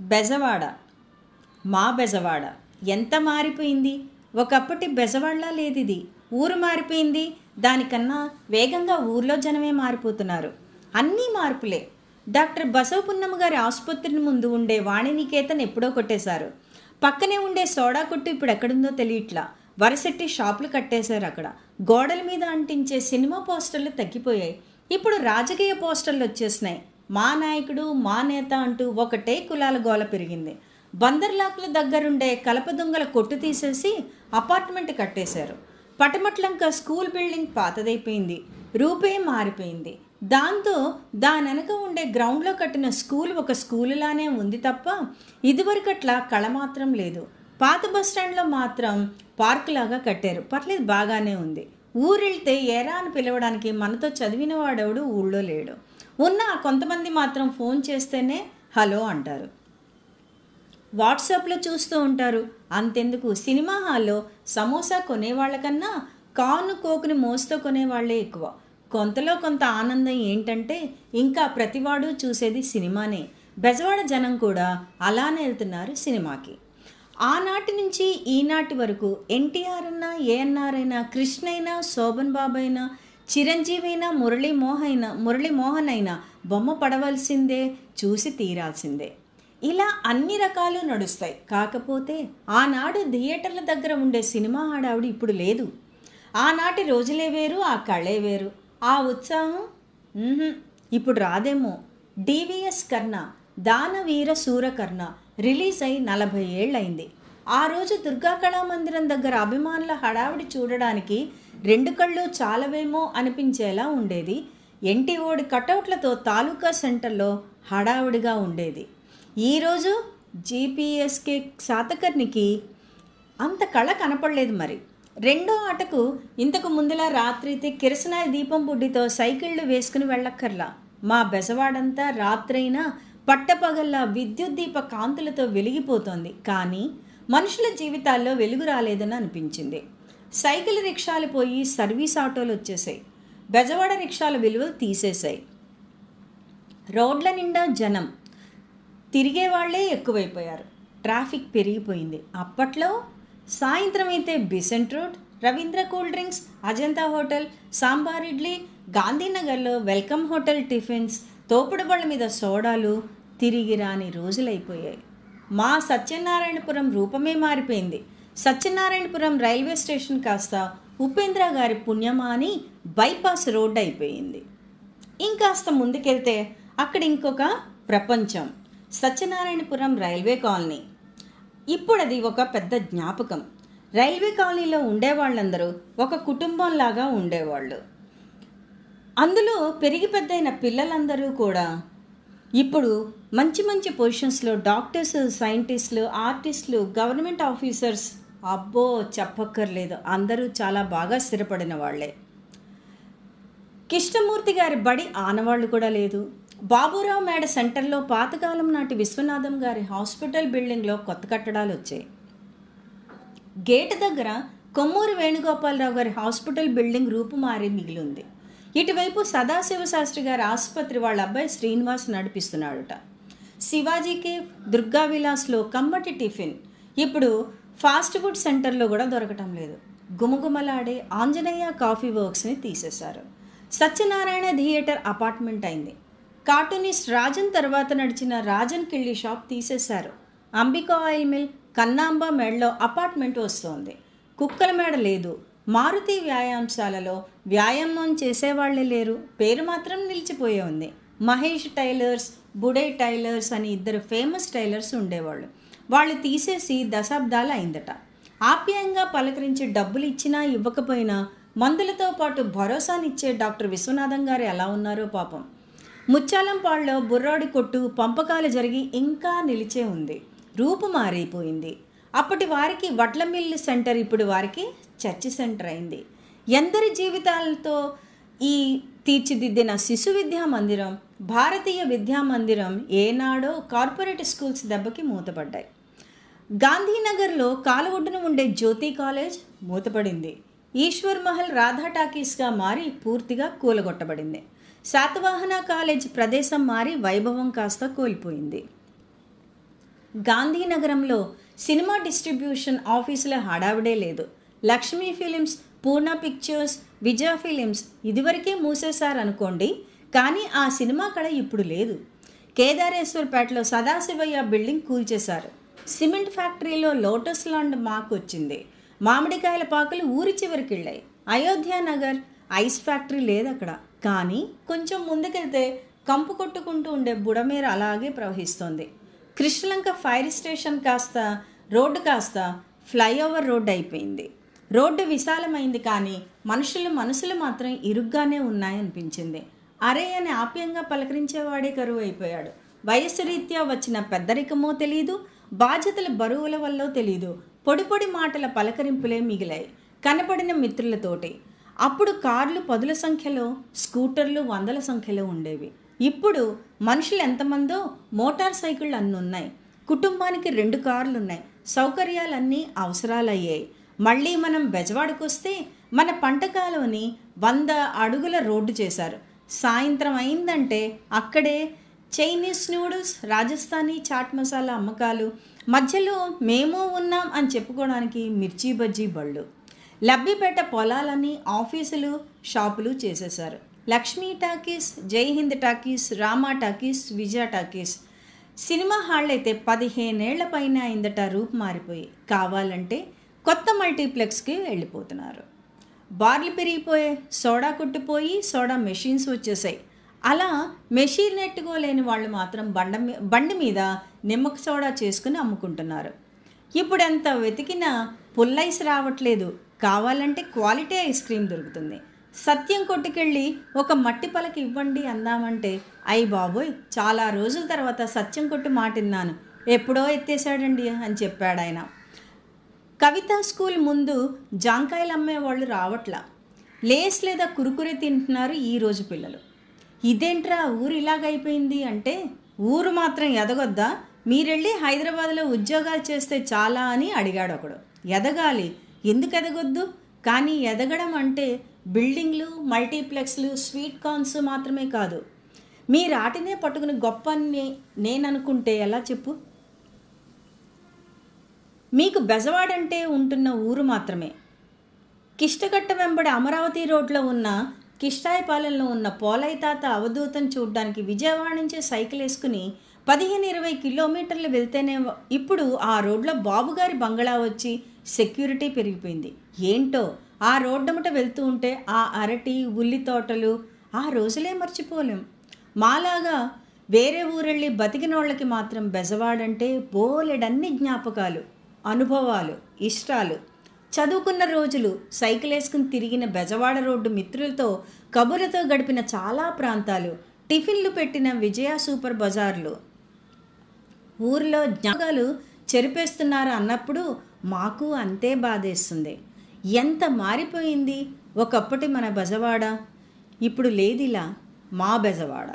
బెజవాడ. మా బెజవాడ. ఎంత మారిపోయింది? ఒకప్పటి బెజవాడలా లేదు ఇది ఊరు మారిపోయింది. దానికన్నా వేగంగా ఊర్లో జనమే మారిపోతున్నారు. అన్నీ మార్పులే. డాక్టర్ బసవపున్నమ్మ గారి ఆసుపత్రిని ముందు ఉండే వాణినికేతన్ ఎప్పుడో కొట్టేశారు. పక్కనే ఉండే సోడా కొట్టు ఇప్పుడు ఎక్కడుందో తెలియట్లా. వరసెట్టి షాపులు కట్టేశారు అక్కడ. గోడల మీద అంటించే సినిమా పోస్టర్లు తగ్గిపోయాయి. ఇప్పుడు రాజకీయ పోస్టర్లు వచ్చేసినాయి. మా నాయకుడు మా నేత అంటూ ఒకటే కులాల గోల పెరిగింది. బందర్లాకుల దగ్గరుండే కలప దొంగల కొట్టు తీసేసి అపార్ట్మెంట్ కట్టేశారు. పటమట్లంక స్కూల్ బిల్డింగ్ పాతదైపోయింది. రూపే మారిపోయింది. దాంతో దాని వెనక ఉండే గ్రౌండ్లో కట్టిన స్కూల్ ఒక స్కూలులానే ఉంది తప్ప ఇదివరకట్లా కళ మాత్రం లేదు. పాత బస్ స్టాండ్లో మాత్రం పార్క్ లాగా కట్టారు. పర్లేదు బాగానే ఉంది. ఊరెళ్తే ఏరా అని పిలవడానికి మనతో చదివిన వాడెవడు ఊళ్ళో లేడు. ఉన్న కొంతమంది మాత్రం ఫోన్ చేస్తేనే హలో అంటారు. వాట్సాప్లో చూస్తూ ఉంటారు. అంతెందుకు? సినిమా హాల్లో సమోసా కొనేవాళ్ళకన్నా కాను కోకుని మోస్తూ కొనేవాళ్ళే ఎక్కువ. కొంతలో కొంత ఆనందం ఏంటంటే ఇంకా ప్రతివాడు చూసేది సినిమానే. బెజవాడ జనం కూడా అలానే వెళ్తున్నారు సినిమాకి. ఆనాటి నుంచి ఈనాటి వరకు ఎన్టీఆర్ అన్నా ఏఎన్ఆర్ అయినా కృష్ణ అయినా శోభన్ బాబు అయినా చిరంజీవి అయినా మురళీమోహన్ అయినా బొమ్మ పడవలసిందే చూసి తీరాల్సిందే. ఇలా అన్ని రకాలు నడుస్తాయి. కాకపోతే ఆనాడు థియేటర్ల దగ్గర ఉండే సినిమా ఆడావిడ ఇప్పుడు లేదు. ఆనాటి రోజులే వేరు ఆ కళే వేరు. ఆ ఉత్సాహం ఇప్పుడు రాదేమో. డివిఎస్ కర్ణ దానవీర సూరకర్ణ రిలీజ్ అయి నలభై ఏళ్ళైంది ఆ రోజు దుర్గా కళామందిరం దగ్గర అభిమానుల హడావిడి చూడడానికి రెండు కళ్ళు చాలవేమో అనిపించేలా ఉండేది. ఎన్టీఓడి కటౌట్లతో తాలూకా సెంటర్లో హడావిడిగా ఉండేది. ఈరోజు జీపీఎస్కే శాతకర్ణికి అంత కళ కనపడలేదు మరి. రెండో ఆటకు ఇంతకు ముందులా రాత్రైతే కిరసనాయి దీపం బుడ్డితో సైకిళ్ళు వేసుకుని వెళ్ళక్కర్లా. మా బెజవాడంతా రాత్రైనా పట్టపగల్లా విద్యుత్ దీప కాంతులతో వెలిగిపోతోంది. కానీ మనుషుల జీవితాల్లో వెలుగు రాలేదని అనిపించింది. సైకిల్ రిక్షాలు పోయి సర్వీస్ ఆటోలు వచ్చేసాయి. బెజవాడ రిక్షాల విలువలు తీసేశాయి. రోడ్ల నిండా జనం. తిరిగే వాళ్ళే ఎక్కువైపోయారు. ట్రాఫిక్ పెరిగిపోయింది. అప్పట్లో సాయంత్రం అయితే Besant road Ravindra cool drinks Ajanta hotel sambar idli గాంధీనగర్లో welcome hotel tiffins తోపుడు బళ్ళ మీద సోడాలు తిరిగి రాని రోజులైపోయాయి. మా సత్యనారాయణపురం రూపమే మారిపోయింది. సత్యనారాయణపురం రైల్వే స్టేషన్ కాస్త ఉపేంద్ర గారి పుణ్యమా అని బైపాస్ రోడ్ అయిపోయింది. ఇంకాస్త ముందుకెళ్తే అక్కడ ఇంకొక ప్రపంచం సత్యనారాయణపురం రైల్వే కాలనీ. ఇప్పుడు అది ఒక పెద్ద జ్ఞాపకం. రైల్వే కాలనీలో ఉండేవాళ్ళందరూ ఒక కుటుంబంలాగా ఉండేవాళ్ళు. అందులో పెరిగి పెద్దయిన పిల్లలందరూ కూడా ఇప్పుడు మంచి మంచి పొజిషన్స్లో డాక్టర్స్ సైంటిస్టులు ఆర్టిస్టులు గవర్నమెంట్ ఆఫీసర్స్ అబ్బో చెప్పక్కర్లేదు. అందరూ చాలా బాగా స్థిరపడిన వాళ్ళే. కృష్ణమూర్తి గారి బడి ఆనవాళ్ళు కూడా లేదు. బాబురావు మేడ సెంటర్లో పాతకాలం నాటి విశ్వనాథం గారి హాస్పిటల్ బిల్డింగ్లో కొత్త కట్టడాలు వచ్చాయి. గేట్ దగ్గర కొమ్మూరు వేణుగోపాలరావు గారి హాస్పిటల్ బిల్డింగ్ రూపుమారి మిగిలింది. ఇటువైపు సదాశివ శాస్త్రి గారి ఆసుపత్రి వాళ్ళ అబ్బాయి శ్రీనివాస్ నడిపిస్తున్నాడుట. శివాజీకి దుర్గా విలాస్లో కమ్మటి టిఫిన్. ఇప్పుడు ఫాస్ట్ ఫుడ్ సెంటర్లో కూడా దొరకటం లేదు. గుమగుమలాడే ఆంజనేయ కాఫీ వర్క్స్ని తీసేశారు. సత్యనారాయణ థియేటర్ అపార్ట్మెంట్ అయింది. కార్టూనిస్ట్ రాజన్ తర్వాత నడిచిన రాజన్ కిళ్ళి షాప్ తీసేశారు. అంబికా ఆయిల్ మిల్ కన్నాంబ మేడలో అపార్ట్మెంట్ వస్తోంది. కుక్కల మేడ లేదు. మారుతి వ్యాయామశాలలో వ్యాయామం చేసేవాళ్ళే లేరు. పేరు మాత్రం నిలిచిపోయే ఉంది. మహేష్ టైలర్స్ బుడే టైలర్స్ అని ఇద్దరు ఫేమస్ టైలర్స్ ఉండేవాళ్ళు. వాళ్ళు తీసేసి దశాబ్దాలు అయిందట. ఆప్యాయంగా పలకరించి డబ్బులు ఇచ్చినా ఇవ్వకపోయినా మందులతో పాటు భరోసానిచ్చే డాక్టర్ విశ్వనాథం గారు ఎలా ఉన్నారో పాపం. ముచ్చాలంపాడులో బుర్రాడి కొట్టు పంపకాలు జరిగి ఇంకా నిలిచే ఉంది. రూపు మారిపోయింది. అప్పటి వారికి వడ్ల మిల్లు సెంటర్ ఇప్పుడు వారికి చర్చి సెంటర్ అయింది. ఎందరి జీవితాలతో ఈ తీర్చిదిద్దిన శిశు విద్యా మందిరం భారతీయ విద్యా మందిరం ఏనాడో కార్పొరేట్ స్కూల్స్ దెబ్బకి మూతపడ్డాయి. గాంధీనగర్లో కాలవొడ్డున ఉండే జ్యోతి కాలేజ్ మూతపడింది. ఈశ్వర్ మహల్ రాధా టాకీస్గా మారి పూర్తిగా కూలగొట్టబడింది. శాతవాహన కాలేజ్ ప్రదేశం మారి వైభవం కాస్త కోల్పోయింది. గాంధీనగరంలో సినిమా డిస్ట్రిబ్యూషన్ ఆఫీసుల హడావిడే లేదు. Lakshmi films Purna pictures Vijaya films ఇదివరకే మూసేశారనుకోండి అనుకోండి కానీ ఆ సినిమా కళ ఇప్పుడు లేదు. కేదారేశ్వర్పేటలో సదాశివయ్య బిల్డింగ్ కూల్చేశారు. సిమెంట్ ఫ్యాక్టరీలో లోటస్ లాండ్ మాకు వచ్చింది. మామిడికాయల పాకలు ఊరి చివరికి వెళ్ళాయి అయోధ్య నగర్ ఐస్ ఫ్యాక్టరీ లేదు అక్కడ కానీ కొంచెం ముందుకెళ్తే కంపు కొట్టుకుంటూ ఉండే బుడమేర అలాగే ప్రవహిస్తోంది. కృష్ణలంక ఫైర్ స్టేషన్ కాస్త రోడ్డు కాస్త ఫ్లైఓవర్ రోడ్డు అయిపోయింది. రోడ్డు విశాలమైంది కానీ మనుషుల మనసులు మాత్రం ఇరుగ్గానే ఉన్నాయనిపించింది. అరే అని ఆప్యంగా పలకరించేవాడే కరువు అయిపోయాడు వయస్సు రీత్యా వచ్చిన పెద్దరికమో తెలియదు బాధ్యతల బరువుల వల్ల తెలియదు పొడి పొడి మాటల పలకరింపులే మిగిలాయి. కనపడిన మిత్రులతోటి. అప్పుడు కార్లు పదుల సంఖ్యలో స్కూటర్లు వందల సంఖ్యలో ఉండేవి. ఇప్పుడు మనుషులు ఎంతమందో మోటార్ సైకిళ్ళు అన్నీ ఉన్నాయి. కుటుంబానికి రెండు కార్లు ఉన్నాయి సౌకర్యాలన్నీ అవసరాలయ్యాయి. మళ్ళీ మనం బెజవాడకొస్తే మన పంటకాలోని వంద అడుగుల రోడ్డు చేశారు. సాయంత్రం అయిందంటే అక్కడే చైనీస్ నూడిల్స్ రాజస్థానీ చాట్ మసాలా అమ్మకాలు మధ్యలో మేము ఉన్నాం అని చెప్పుకోవడానికి మిర్చి బజ్జీ బళ్ళు. లబ్బిపేట పొలాలని ఆఫీసులు షాపులు చేసేశారు. Lakshmi talkies Jai Hind talkies Rama talkies Vijaya talkies. Cinema హాళ్ళు అయితే పదిహేనేళ్ళ పైన అయిందట రూపు మారిపోయి. కావాలంటే కొత్త మల్టీప్లెక్స్కి వెళ్ళిపోతున్నారు. బార్లు పెరిగిపోయే సోడా కొట్టిపోయి సోడా మెషిన్స్ వచ్చేసాయి. అలా మెషిన్ నెట్టుకోలేని వాళ్ళు మాత్రం బండ బండి మీద నిమ్మక సోడా చేసుకుని అమ్ముకుంటున్నారు. ఇప్పుడు ఎంత వెతికినా పుల్లైస్ రావట్లేదు. కావాలంటే క్వాలిటీ ఐస్ క్రీమ్ దొరుకుతుంది. సత్యం కొట్టుకెళ్ళి ఒక మట్టి పలక ఇవ్వండి అందామంటే అయ్యి బాబోయ్ చాలా రోజుల తర్వాత సత్యం కొట్టు మాటిన్నాను ఎప్పుడో ఎత్తేసాడండి అని చెప్పాడు ఆయన కవిత స్కూల్ ముందు జాంకాయలు అమ్మే వాళ్ళు రావట్లా. లేస్ లేదా కురుకురే తింటున్నారు ఈ రోజు పిల్లలు. ఇదేంట్రా ఊరు ఇలాగైపోయింది అంటే ఊరు మాత్రం ఎదగొద్దా? మీరెళ్ళి హైదరాబాద్లో ఉద్యోగాలు చేస్తే చాలా అని అడిగాడు ఒకడు. ఎదగాలి. ఎందుకు ఎదగొద్దు? కానీ ఎదగడం అంటే బిల్డింగ్లు మల్టీప్లెక్స్లు స్వీట్ కార్న్స్ మాత్రమే కాదు. మీరు ఆటినే పట్టుకుని గొప్ప అని నేను అనుకుంటే ఎలా చెప్పు? మీకు బెజవాడంటే ఉంటున్న ఊరు మాత్రమే. కిష్టగట్ట వెంబడి అమరావతి రోడ్లో ఉన్న కిష్టాయపాలెంలో ఉన్న పోలయ్య తాత అవధూతం చూడ్డానికి విజయవాడ నుంచే సైకిల్ వేసుకుని పదిహేను ఇరవై కిలోమీటర్లు వెళ్తేనే ఇప్పుడు ఆ రోడ్లో బాబుగారి బంగళా వచ్చి సెక్యూరిటీ పెరిగిపోయింది. ఏంటో? ఆ రోడ్డమట వెళ్తూ ఉంటే ఆ అరటి ఉల్లి తోటలు ఆ రోజులే మర్చిపోలేం. మాలాగా వేరే ఊరెళ్ళి బతికినోళ్ళకి మాత్రం బెజవాడంటే బోలెడన్ని జ్ఞాపకాలు. అనుభవాలు ఇష్టాలు. చదువుకున్న రోజులు సైకిల్ వేసుకుని తిరిగిన బెజవాడ రోడ్డు మిత్రులతో కబుర్లతో గడిపిన చాలా ప్రాంతాలు టిఫిన్లు పెట్టిన విజయ సూపర్ బజార్లు. ఊరిలో జ్ఞాపకాలు చెరిపేస్తున్నారు అన్నప్పుడు మాకు అంతే బాధేస్తుంది. ఎంత మారిపోయింది ఒకప్పటి మన బెజవాడ? ఇప్పుడు లేదిలా మా బెజవాడ.